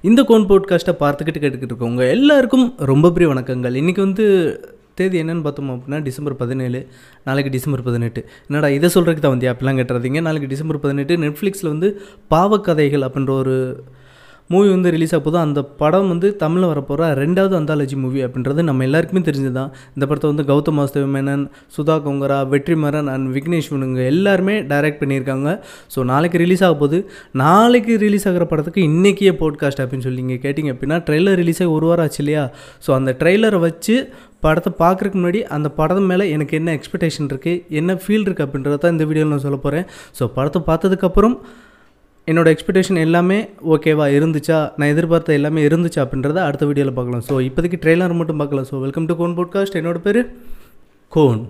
இந்த கோன் போட்காஸ்ட்டை பார்த்துக்கிட்டு கேட்டுக்கிட்டு இருக்கவங்க எல்லாருக்கும் ரொம்ப பெரிய வணக்கங்கள். இன்றைக்கி வந்து தேதி என்னென்னு பார்த்தோம் அப்படின்னா டிசம்பர் பதினேழு நாளைக்கு டிசம்பர் பதினெட்டு. என்னடா இதை சொல்கிறதுக்கு தான் வந்து அப்படிலாம் கேட்டுறதீங்க. நாளைக்கு டிசம்பர் பதினெட்டு நெட்ஃப்ளிக்ஸில் வந்து பாவக்கதைகள் அப்படின்ற ஒரு மூவி வந்து ரிலீஸ் ஆக அந்த படம் வந்து தமிழில் வரப்போகிற ரெண்டாவது அந்தாலஜி மூவி அப்படின்றது நம்ம எல்லாருக்குமே தெரிஞ்சது தான் இந்த படத்தை வந்து கௌதம் வாஸ்தவ மேனன் சுதா கொங்கரா வெற்றிமாறன் அண்ட் விக்னேஷ் இவனுங்க எல்லாருமே டைரக்ட் பண்ணியிருக்காங்க. ஸோ நாளைக்கு ரிலீஸ் ஆக போகுது. நாளைக்கு ரிலீஸ் ஆகிற படத்துக்கு இன்றைக்கியே போட்காஸ்ட் அப்படின்னு சொல்லி நீங்கள் கேட்டிங்க அப்படின்னா ட்ரெய்லர் ரிலீஸ் ஆகி ஒரு வாரம் ஆச்சு இல்லையா? ஸோ அந்த ட்ரெய்லரை வச்சு படத்தை பார்க்குறதுக்கு முன்னாடி அந்த படம் மேலே எனக்கு என்ன எக்ஸ்பெக்டேஷன் இருக்குது என்ன ஃபீல் இருக்குது அப்படின்றத தான் இந்த வீடியோவில் நான் சொல்ல போகிறேன் ஸோ படத்தை பார்த்ததுக்கப்புறம் என்னோடய எக்ஸ்பெக்டேஷன் எல்லாமே ஓகேவா இருந்துச்சா? நான் எதிர்பார்த்த எல்லாமே இருந்துச்சு அப்படின்றத அடுத்த வீடியோவில் பார்க்கலாம். ஸோ இப்போதைக்கு ட்ரெய்லர் மட்டும் பார்க்கலாம். ஸோ வெல்கம் டு கோன் போட்காஸ்ட் என்னோட பேர் கோன்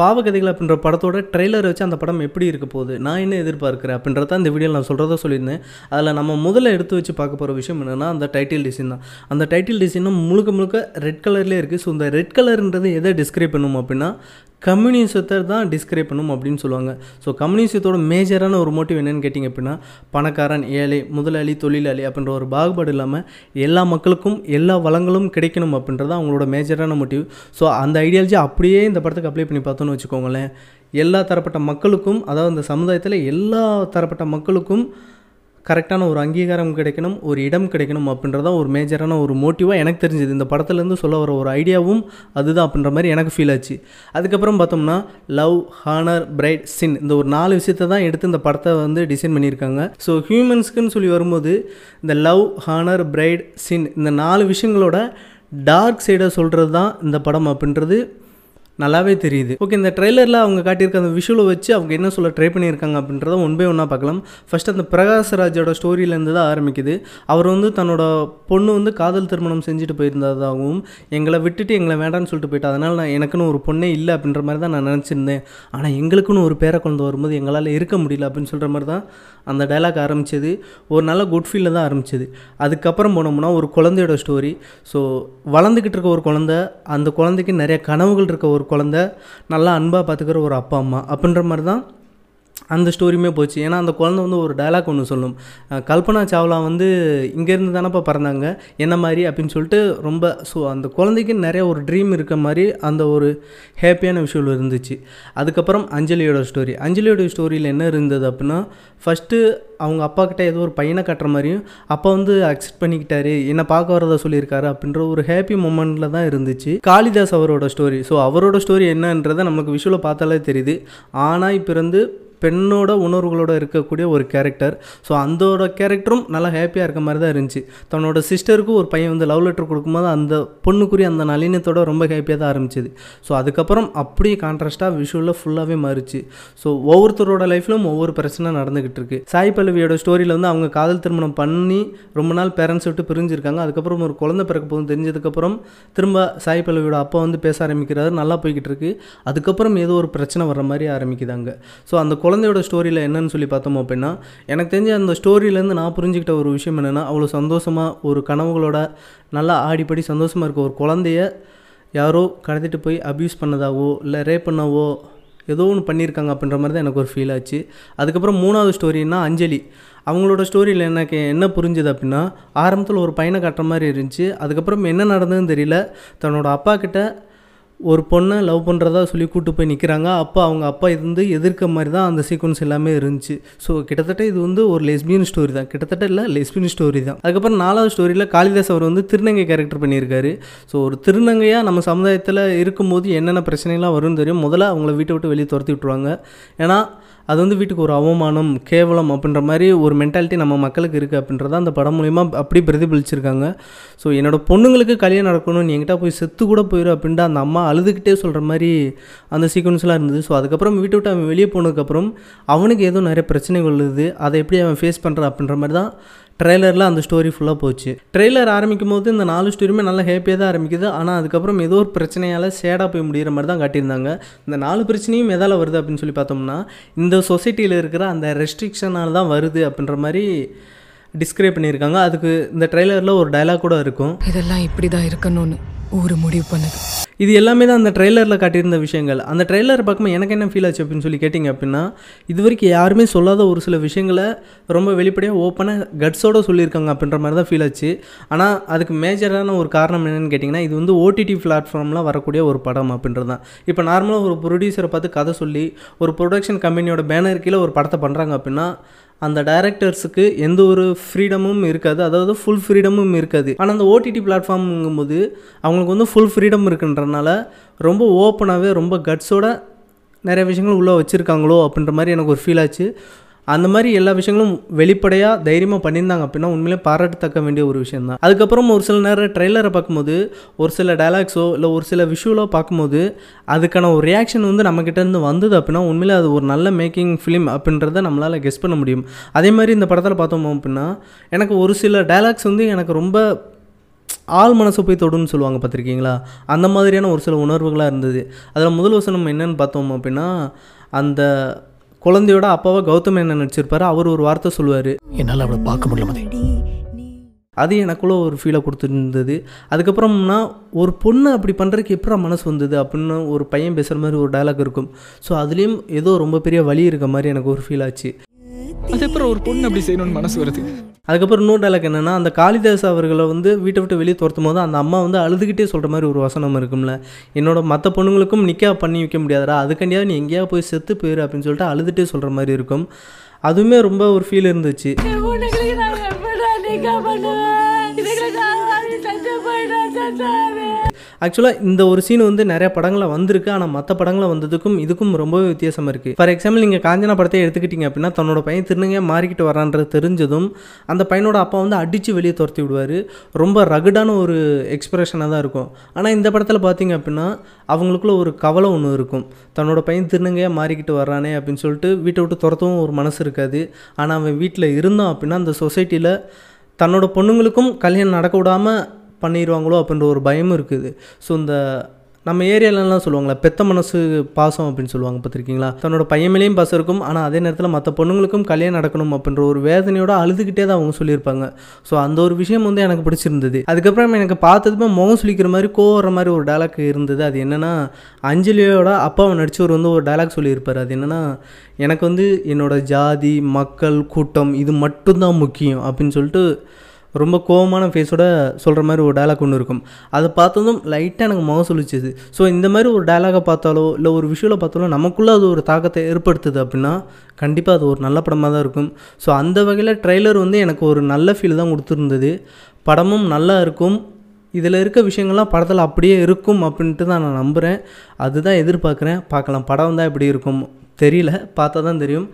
பாவகதைகள் அப்படின்ற படத்தோட ட்ரெய்லர் வச்சு அந்த படம் எப்படி இருக்க போகுது? நான் என்ன எதிர்பார்க்குறேன் அப்படின்றத இந்த வீடியோவில் நான் சொல்கிறத சொல்லியிருந்தேன். அதில் நம்ம முதல்ல எடுத்து வச்சு பார்க்க போகிற விஷயம் என்னென்னா அந்த டைட்டில் டிசைன் தான். அந்த டைட்டில் டிசைனும் முழுக்க முழுக்க ரெட் கலர்லேயே இருக்குது ஸோ இந்த ரெட் கலர்ன்றது எதை டிஸ்கிரைப் பண்ணும் அப்படின்னா கம்யூனிசத்தை தான் டிஸ்கிரைப் பண்ணும் அப்படின்னு சொல்லுவாங்க. ஸோ கம்யூனிசத்தோட மேஜரான ஒரு மோட்டிவ் என்னென்னு கேட்டிங்க அப்படின்னா பணக்காரன் ஏழை முதலாளி தொழிலாளி அப்படின்ற ஒரு பாகுபாடு இல்லாமல் எல்லா மக்களுக்கும் எல்லா வளங்களும் கிடைக்கணும் அப்படின்றது அவங்களோட மேஜரான மோட்டிவ் ஸோ அந்த ஐடியாலஜி அப்படியே இந்த படத்துக்கு அப்ளை பண்ணி பார்த்தோம் பார்த்தோன்னு வச்சுக்கோங்களேன். எல்லா தரப்பட்ட மக்களுக்கும் அதாவது இந்த சமுதாயத்தில் எல்லா தரப்பட்ட மக்களுக்கும் கரெக்டான ஒரு அங்கீகாரம் கிடைக்கணும் ஒரு இடம் கிடைக்கணும் அப்படின்றதான் ஒரு மேஜரான ஒரு மோட்டிவாக எனக்கு தெரிஞ்சது. இந்த படத்துலேருந்து சொல்ல வர ஒரு ஐடியாவும் அதுதான் அப்படின்ற மாதிரி எனக்கு ஃபீல் ஆச்சு. அதுக்கப்புறம் பார்த்தோம்னா லவ் ஹானர் பிரைட் சின் இந்த ஒரு நாலு விஷயத்தை தான் எடுத்து இந்த படத்தை வந்து டிசைன் பண்ணியிருக்காங்க. ஸோ ஹியூமன்ஸ்க்குன்னு சொல்லி வரும்போது இந்த லவ் ஹானர் பிரைட் சின் இந்த நாலு விஷயங்களோட டார்க் சைடை சொல்கிறது தான் இந்த படம் அப்படின்றது. நல்லாவே தெரியுது. ஓகே இந்த ட்ரெய்லரில் அவங்க காட்டியிருக்க அந்த விஷுவலை வச்சு அவங்க என்ன சொல்ல ட்ரை பண்ணியிருக்காங்க அப்படின்றத ஒன் பை ஒன்றா பார்க்கலாம். ஃபஸ்ட் அந்த பிரகாஷ்ராஜோட ஸ்டோரியிலேருந்து தான் ஆரம்பிக்குது. அவர் வந்து தன்னோட பொண்ணு வந்து காதல் திருமணம் செஞ்சுட்டு போயிருந்ததாகவும் எங்களை விட்டுட்டு எங்களை வேண்டாம்னு சொல்லிட்டு போயிட்டு அதனால் நான் எனக்குன்னு ஒரு பொண்ணே இல்லை அப்படின்ற மாதிரி தான் நான் நினச்சிருந்தேன். ஆனால் எங்களுக்குன்னு ஒரு பேர குழந்தை வரும்போது எங்களால் இருக்க முடியல அப்படின்னு சொல்கிற மாதிரி தான் அந்த டைலாக் ஆரம்பிச்சது. ஒரு நல்ல குட் ஃபீலில் தான் ஆரம்பிச்சது. அதுக்கப்புறம் போனோம்னா ஒரு குழந்தையோட ஸ்டோரி ஸோ வளர்ந்துக்கிட்டு இருக்க ஒரு குழந்தை அந்த குழந்தைக்கு நிறைய கனவுகள் இருக்க ஒரு குழந்தை நல்லா அன்பாக பார்த்துக்கிற ஒரு அப்பா அம்மா. அப்படின்ற மாதிரி தான் அந்த ஸ்டோரியுமே போச்சு. ஏன்னா அந்த குழந்தை வந்து ஒரு டைலாக் ஒன்று சொல்லும். கல்பனா சாவ்லா வந்து இங்கேருந்து தானப்பா பிறந்தாங்க? என்ன மாதிரி? அப்படின்னு சொல்லிட்டு ரொம்ப ஸோ அந்த குழந்தைக்கு நிறைய ஒரு ட்ரீம் இருக்க மாதிரி அந்த ஒரு ஹாப்பியான விஷயம் இருந்துச்சு. அதுக்கப்புறம் அஞ்சலியோட ஸ்டோரி அஞ்சலியோட ஸ்டோரியில் என்ன இருந்தது அப்படின்னா ஃபஸ்ட்டு அவங்க அப்பாகிட்ட ஏதோ ஒரு பையனை கட்டுற மாதிரியும் அப்பா வந்து அக்செப்ட் பண்ணிக்கிட்டாரு. என்னை பார்க்க வரதா சொல்லியிருக்காரு அப்படின்ற ஒரு ஹாப்பி மூமெண்ட்டில் தான் இருந்துச்சு. காளிதாஸ் அவரோட ஸ்டோரி ஸோ அவரோட ஸ்டோரி என்னன்றதை நமக்கு விஷுவலை பார்த்தாலே தெரியுது. ஆனால் இப்போ இருந்து பெண்ணோட உணர்வுகளோட இருக்கக்கூடிய ஒரு கேரக்டர் ஸோ அந்தோட கேரக்டரும் நல்லா ஹாப்பியாக இருக்க மாதிரி தான் இருந்துச்சு. தன்னோட சிஸ்டருக்கும் ஒரு பையன் வந்து லவ் லெட்டர் கொடுக்கும்போது அந்த பொண்ணுக்குரிய அந்த நளினத்தோட ரொம்ப ஹாப்பியாக தான் ஆரம்பிச்சது. ஸோ அதுக்கப்புறம் அப்படியே கான்ட்ராஸ்ட்டாக விஷுவலில் ஃபுல்லாகவே மாறிச்சு. ஸோ ஒவ்வொருத்தரோட லைஃப்லையும் ஒவ்வொரு பிரச்சனை நடந்துக்கிட்டு இருக்கு. சாய் பல்லவியோட ஸ்டோரியில் வந்து அவங்க காதல் திருமணம் பண்ணி ரொம்ப நாள் பேரண்ட்ஸ் விட்டு பிரிஞ்சிருக்காங்க. அதுக்கப்புறம் ஒரு குழந்தை பிறக்க போதும் தெரிஞ்சதுக்கப்புறம் திரும்ப சாய் பல்லவியோட அப்பா வந்து பேச ஆரம்பிக்கிறாரு. நல்லா போய்கிட்டு இருக்கு. அதுக்கப்புறம் ஏதோ ஒரு பிரச்சனை வர்ற மாதிரி ஆரம்பிக்குதாங்க ஸோ அந்த குழந்தையோட ஸ்டோரியில் என்னன்னு சொல்லி பார்த்தோம் அப்படின்னா எனக்கு தெரிஞ்ச அந்த ஸ்டோரியிலேருந்து நான் புரிஞ்சுக்கிட்ட ஒரு விஷயம் என்னென்னா அவ்வளோ சந்தோஷமாக ஒரு கனவுகளோட நல்லா ஆடிப்படி சந்தோஷமாக இருக்க ஒரு குழந்தைய யாரோ கடத்திட்டு போய் அப்யூஸ் பண்ணதாவோ இல்லை ரேப் பண்ணவோ ஏதோ ஒன்று பண்ணியிருக்காங்க அப்படின்ற மாதிரி தான் எனக்கு ஒரு ஃபீல் ஆச்சு. அதுக்கப்புறம் மூணாவது ஸ்டோரின்னா அஞ்சலி. அவங்களோட ஸ்டோரியில் எனக்கு என்ன புரிஞ்சுது அப்படின்னா ஆரம்பத்தில் ஒரு பையனை கட்டுற மாதிரி இருந்துச்சு. அதுக்கப்புறம் என்ன நடந்ததுன்னு தெரியல. தன்னோட அப்பா கிட்ட ஒரு பொண்ணை லவ் பண்ணுறதா சொல்லி கூட்டு போய் நிற்கிறாங்க அப்போ அவங்க அப்பா இருந்து எதிர்க்க மாதிரி தான் அந்த சீக்வன்ஸ் எல்லாமே இருந்துச்சு. ஸோ கிட்டத்தட்ட இது வந்து ஒரு லெஸ்பியன் ஸ்டோரி தான். கிட்டத்தட்ட இல்லை லெஸ்பியன் ஸ்டோரி தான். அதுக்கப்புறம் நாலாவது ஸ்டோரியில் காளிதாஸ் அவர் வந்து திருநங்கை கேரக்டர் பண்ணியிருக்காரு. ஸோ ஒரு திருநங்கையாக நம்ம சமுதாயத்தில் இருக்கும்போது என்னென்ன பிரச்சனைலாம் வரும்னு தெரியும். முதல்ல அவங்கள வீட்டை விட்டு வெளியே துரத்தி விட்ருவாங்க ஏன்னா அது வந்து வீட்டுக்கு ஒரு அவமானம் கேவலம் அப்படின்ற மாதிரி ஒரு மென்டாலிட்டி நம்ம மக்களுக்கு இருக்குது அப்படின்றத அந்த படம் மூலிமா அப்படி பிரதிபலிச்சிருக்காங்க. ஸோ என்னோடய பொண்ணுங்களுக்கு கல்யாணம் நடக்கணும் நீ என்கிட்ட போய் செத்து கூட போயிடும் அப்படின்ட்டு அந்த அம்மா அழுதுகிட்டே சொல்கிற மாதிரி அந்த சீக்வன்ஸ்லாம் இருந்தது. ஸோ அதுக்கப்புறம் வீட்டை விட்டு அவன் வெளியே போனதுக்கப்புறம் அவனுக்கு ஏதோ நிறைய பிரச்சனைகள் உள்ளது அதை எப்படி அவன் ஃபேஸ் பண்ணுறான் அப்படின்ற மாதிரி தான் ட்ரெய்லரில் அந்த ஸ்டோரி ஃபுல்லாக போச்சு. ட்ரெய்லர் ஆரம்பிக்கும் போது இந்த நாலு ஸ்டோரியுமே நல்லா ஹேப்பியாக தான் ஆரம்பிக்குது. ஆனால் அதுக்கப்புறம் ஏதோ ஒரு பிரச்சனையால் சேடாக போய் முடிகிற மாதிரி தான் காட்டியிருந்தாங்க. இந்த நாலு பிரச்சனையும் எதால் வருது அப்படின்னு சொல்லி பார்த்தோம்னா இந்த சொசைட்டியில் இருக்கிற அந்த ரெஸ்ட்ரிக்ஷனால் தான் வருது அப்படின்ற மாதிரி டிஸ்கிரைப் பண்ணியிருக்காங்க. அதுக்கு இந்த ட்ரெய்லரில் ஒரு டைலாக் கூட இருக்கும். இதெல்லாம் இப்படி தான் இருக்கணும்னு ஊர் முடிவு பண்ணுது. இது எல்லாமே தான் அந்த ட்ரெய்லரில் காட்டியிருந்த விஷயங்கள். அந்த ட்ரெய்லர் பார்க்கும்போது எனக்கு என்ன ஃபீல் ஆச்சு அப்படின்னு சொல்லி கேட்டிங்க அப்படின்னா இது வரைக்கும் யாருமே சொல்லாத ஒரு சில விஷயங்களை ரொம்ப வெளிப்படையாக ஓப்பனாக கட்ஸோடு சொல்லியிருக்காங்க அப்படின்ற மாதிரி தான் ஃபீல் ஆச்சு. ஆனால் அதுக்கு மேஜரான ஒரு காரணம் என்னென்னு கேட்டிங்கன்னா இது வந்து ஓடிடி பிளாட்ஃபார்மில் வரக்கூடிய ஒரு படம் அப்படின்றது தான். இப்போ நார்மலாக ஒரு ப்ரொடியூசரை பார்த்து கதை சொல்லி ஒரு ப்ரொடக்ஷன் கம்பெனியோட பேனர் கீழே ஒரு படத்தை பண்ணுறாங்க அப்படின்னா அந்த டைரக்டர்ஸுக்கு எந்த ஒரு ஃப்ரீடமும் இருக்காது. அதாவது ஃபுல் ஃப்ரீடமும் இருக்காது. ஆனால் அந்த ஓடிடி பிளாட்ஃபார்ம்ங்கும்போது அவங்களுக்கு வந்து ஃபுல் ஃப்ரீடம் இருக்குன்றனால ரொம்ப ஓப்பனாகவே ரொம்ப கட்ஸோட நிறைய விஷயங்கள் உள்ளே வச்சுருக்காங்களோ அப்படின்ற மாதிரி எனக்கு ஒரு ஃபீல் ஆச்சு. அந்த மாதிரி எல்லா விஷயங்களும் வெளிப்படையாக தைரியமாக பண்ணியிருந்தாங்க அப்படின்னா உண்மையிலே பாராட்டத்தக்க வேண்டிய ஒரு விஷயம் தான் அதுக்கப்புறம் ஒரு சில நேரம் ட்ரெய்லரை பார்க்கும்போது ஒரு சில டைலாக்ஸோ இல்லை ஒரு சில விஷுவலோ பார்க்கும்போது அதுக்கான ஒரு ரியாக்ஷன் வந்து நம்மக்கிட்ட இருந்து வந்தது அப்படின்னா உண்மையிலே அது ஒரு நல்ல மேக்கிங் ஃபிலிம் அப்படின்றத நம்மளால் கெஸ் பண்ண முடியும். அதே மாதிரி இந்த படத்தில் பார்த்தோம் அப்படின்னா எனக்கு ஒரு சில டைலாக்ஸ் வந்து எனக்கு ரொம்ப ஆள் மனசு போய் தொடுன்னு சொல்லுவாங்க பார்த்துருக்கீங்களா? அந்த மாதிரியான ஒரு சில உணர்வுகளாக இருந்தது. அதில் முதல் வசனம் என்னன்னு பார்த்தோம் அப்படின்னா அந்த குழந்தையோட அப்பாவை கௌதம் என்ன நடிச்சிருப்பாரு அவர் ஒரு வார்த்தை சொல்லுவார். என்னால் அவளை பார்க்க முடியல மதி. அது எனக்குள்ள ஒரு ஃபீலை கொடுத்துருந்தது. அதுக்கப்புறம்னா ஒரு பொண்ணு அப்படி பண்ணுறதுக்கு எப்படா மனசு வந்தது அப்படின்னு ஒரு பையன் பேசுகிற மாதிரி ஒரு டயலாக் இருக்கும். ஸோ அதுலேயும் ஏதோ ரொம்ப பெரிய வழி இருக்க மாதிரி எனக்கு ஒரு ஃபீல் ஆச்சு. அது அப்புறம் ஒரு பொண்ணு அப்படி செய்யணும்னு மனசு வருது. அதுக்கப்புறம் இன்னொரு டைலாக் என்னென்னா அந்த காளிதாஸ் அவர்களை வந்து வீட்டை விட்டு வெளியே துரத்தும் போது அந்த அம்மா வந்து அழுதுகிட்டே சொல்கிற மாதிரி ஒரு வசனம் இருக்கும்ல. என்னோட மற்ற பொண்ணுங்களுக்கும் நிக்கா பண்ணி வைக்க முடியாதரா அதுக்காண்டியாவது நீ எங்கேயாவது போய் செத்து போயிரு அப்படின்னு சொல்லிட்டு அழுதுகிட்டே சொல்கிற மாதிரி இருக்கும். அதுவுமே ரொம்ப ஒரு ஃபீல் இருந்துச்சு. பண்ணுவேன்? ஆக்சுவலாக இந்த ஒரு சீன் வந்து நிறைய படங்களில் வந்திருக்கு. ஆனால் மற்ற படங்களில் வந்ததுக்கும் இதுக்கும் ரொம்பவே வித்தியாசமாக இருக்குது ஃபார் எக்ஸாம்பிள் நீங்கள் காஞ்சனா படத்தை எடுத்துக்கிட்டீங்க அப்படின்னா தன்னோட பையன் திருநங்கையாக மாறிக்கிட்டு வரான்றது தெரிஞ்சதும் அந்த பையனோட அப்பா வந்து அடித்து வெளியே துரத்தி விடுவார். ரொம்ப ரகுடான ஒரு எக்ஸ்பிரஷனாக தான் இருக்கும். ஆனால் இந்த படத்தில் பார்த்தீங்க அப்படின்னா அவங்களுக்குள்ள ஒரு கவலை ஒன்று இருக்கும். தன்னோட பையன் திருநங்கையாக மாறிக்கிட்டு வர்றானே அப்படின்னு சொல்லிட்டு வீட்டை விட்டு துரத்தவும் ஒரு மனசு இருக்காது. ஆனால் அவன் வீட்டில் இருந்தான் அப்படின்னா அந்த சொசைட்டியில் தன்னோட பொண்ணுங்களுக்கும் கல்யாணம் நடக்க விடாமல் பண்ணிடுவாங்களோ அப்படின்ற ஒரு பயமும் இருக்குது. ஸோ இந்த நம்ம ஏரியாலலாம் சொல்லுவாங்களே பெத்த மனசு பாசம் அப்படின்னு சொல்லுவாங்க பார்த்துருக்கீங்களா? தன்னோட பையன் மேலேயும் பாசம் இருக்கும் ஆனால் அதே நேரத்தில் மற்ற பொண்ணுங்களுக்கும் கல்யாணம் நடக்கணும் அப்படின்ற ஒரு வேதனையோட அழுதுகிட்டே தான் அவங்க சொல்லியிருப்பாங்க. ஸோ அந்த ஒரு விஷயம் வந்து எனக்கு பிடிச்சிருந்தது. அதுக்கப்புறம் எனக்கு பார்த்ததுமே முகம் சுழிக்கிற மாதிரி கோவற மாதிரி ஒரு டைலாக் இருந்தது. அது என்னென்னா அஞ்சலியோட அப்பாவை நடிச்சவர் வந்து ஒரு டைலாக் சொல்லியிருப்பார். அது என்னென்னா எனக்கு வந்து என்னோட ஜாதி மக்கள் கூட்டம் இது மட்டும்தான் முக்கியம் அப்படின்னு சொல்லிட்டு ரொம்ப கோவமான ஃபேஸோட சொல்கிற மாதிரி ஒரு டைலாக் ஒன்று இருக்கும். அதை பார்த்ததும் லைட்டாக எனக்கு முகம் சொல்லிச்சது ஸோ இந்த மாதிரி ஒரு டைலாகை பார்த்தாலோ இல்லை ஒரு விஷுவலை பார்த்தாலோ நமக்குள்ளே அது ஒரு தாக்கத்தை ஏற்படுத்துது அப்படின்னா கண்டிப்பாக அது ஒரு நல்ல படமாக தான் இருக்கும். ஸோ அந்த வகையில் ட்ரெய்லர் வந்து எனக்கு ஒரு நல்ல ஃபீல் தான் கொடுத்துருந்தது. படமும் நல்லா இருக்கும். இதில் இருக்க விஷயங்கள்லாம் படத்தில் அப்படியே இருக்கும் அப்படின்ட்டு தான் நான் நம்புகிறேன் அதுதான் எதிர்பார்க்குறேன். பார்க்கலாம். படம் தான் எப்படி இருக்கும். தெரியல. பார்த்தா தான் தெரியும்.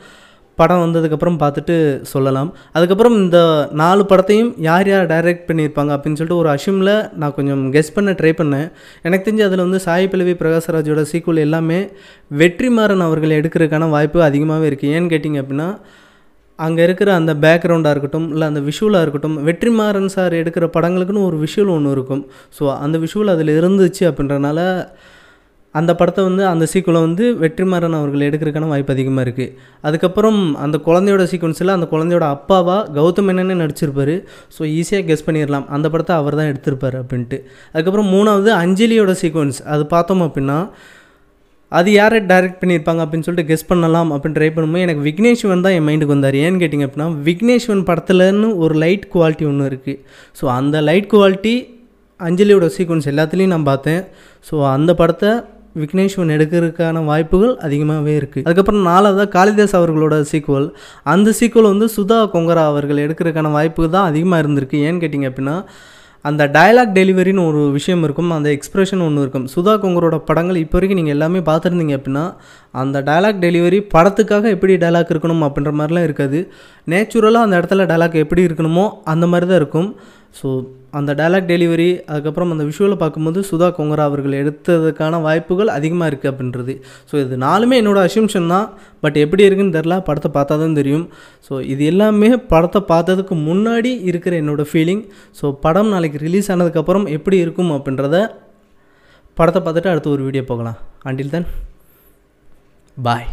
படம் வந்ததுக்கப்புறம் பார்த்துட்டு சொல்லலாம். அதுக்கப்புறம் இந்த நாலு படத்தையும் யார் யார் டைரக்ட் பண்ணியிருப்பாங்க அப்படின்னு சொல்லிட்டு ஒரு அஷிமில் நான் கொஞ்சம் கெஸ் பண்ண ட்ரை பண்ணேன். எனக்கு தெரிஞ்சு அதில் வந்து சாய் பிளவி பிரகாஷ்ராஜோட சீக்குவல் எல்லாமே வெற்றிமாறன் அவர்கள் எடுக்கிறதுக்கான வாய்ப்பு அதிகமாகவே இருக்குது ஏன்னு கேட்டிங்க அப்படின்னா அங்கே இருக்கிற அந்த பேக்ரவுண்டாக இருக்கட்டும் இல்லை அந்த விஷுவலாக இருக்கட்டும் வெற்றிமாறன் சார் எடுக்கிற படங்களுக்குன்னு ஒரு விஷுவல் ஒன்று இருக்கும். ஸோ அந்த விஷுவல் அதில் இருந்துச்சு அப்படின்றனால அந்த படத்தை வந்து அந்த சீக்குவலை வந்து வெற்றிமாறன் அவர்கள் எடுக்கிறதுக்கான வாய்ப்பு அதிகமாக இருக்குது அதுக்கப்புறம் அந்த குழந்தையோட சீக்வன்ஸில் அந்த குழந்தையோட அப்பாவா கௌதம் என்னன்னு நடிச்சிருப்பார். ஸோ ஈஸியாக கெஸ் பண்ணிடலாம். அந்த படத்தை அவர் தான் எடுத்திருப்பார் அப்படின்ட்டு. அதுக்கப்புறம் மூணாவது அஞ்சலியோட சீக்வன்ஸ் அது பார்த்தோம் அப்படின்னா அது யாரை டைரக்ட் பண்ணியிருப்பாங்க அப்படின்னு சொல்லிட்டு கெஸ் பண்ணலாம் அப்படின்னு ட்ரை பண்ணும்போது எனக்கு விக்னேஷ்வன் தான் என் மைண்டுக்கு வந்தார். ஏன்னு கேட்டிங்க அப்படின்னா விக்னேஷ்வன் படத்துலன்னு ஒரு லைட் குவாலிட்டி ஒன்று இருக்குது ஸோ அந்த லைட் குவாலிட்டி அஞ்சலியோட சீக்வன்ஸ் எல்லாத்துலேயும் நான் பார்த்தேன். ஸோ அந்த படத்தை விக்னேஷ்வன் எடுக்கிறதுக்கான வாய்ப்புகள் அதிகமாகவே இருக்குது அதுக்கப்புறம் நாலாவதாக காளிதாஸ் அவர்களோட சீக்குவல் அந்த சீக்குவல் வந்து சுதா கொங்கரா அவர்கள் எடுக்கிறதுக்கான வாய்ப்பு தான் அதிகமாக இருந்திருக்கு. ஏன்னு கேட்டிங்க அப்படின்னா அந்த டயலாக் டெலிவரின்னு ஒரு விஷயம் இருக்கும் அந்த எக்ஸ்ப்ரெஷன் ஒன்று இருக்கும். சுதா கொங்கரோட படங்கள் இப்போ வரைக்கும் நீங்கள் எல்லாமே பார்த்துருந்தீங்க அப்படின்னா அந்த டயலாக் டெலிவரி படத்துக்காக எப்படி டயலாக் இருக்கணும் அப்படின்ற மாதிரிலாம் இருக்காது. நேச்சுரலாக அந்த இடத்துல டயலாக் எப்படி இருக்கணுமோ அந்த மாதிரி தான் இருக்கும். ஸோ அந்த டைலாக் டெலிவரி அதுக்கப்புறம் அந்த விஷுவலை பார்க்கும்போது சுதா கொங்கரா அவர்கள் எடுத்ததுக்கான வாய்ப்புகள் அதிகமாக இருக்குது அப்படின்றது. ஸோ இது நாலுமே என்னோடய அசிம்ஷன் தான். பட் எப்படி இருக்குன்னு தெரில படத்தை பார்த்தா தான் தெரியும். ஸோ இது எல்லாமே படத்தை பார்த்ததுக்கு முன்னாடி இருக்கிற என்னோடய ஃபீலிங் ஸோ படம் நாளைக்கு ரிலீஸ் ஆனதுக்கப்புறம் எப்படி இருக்கும் அப்படின்றத படத்தை பார்த்துட்டு அடுத்து ஒரு வீடியோ போகலாம். அண்டில் தென் பாய்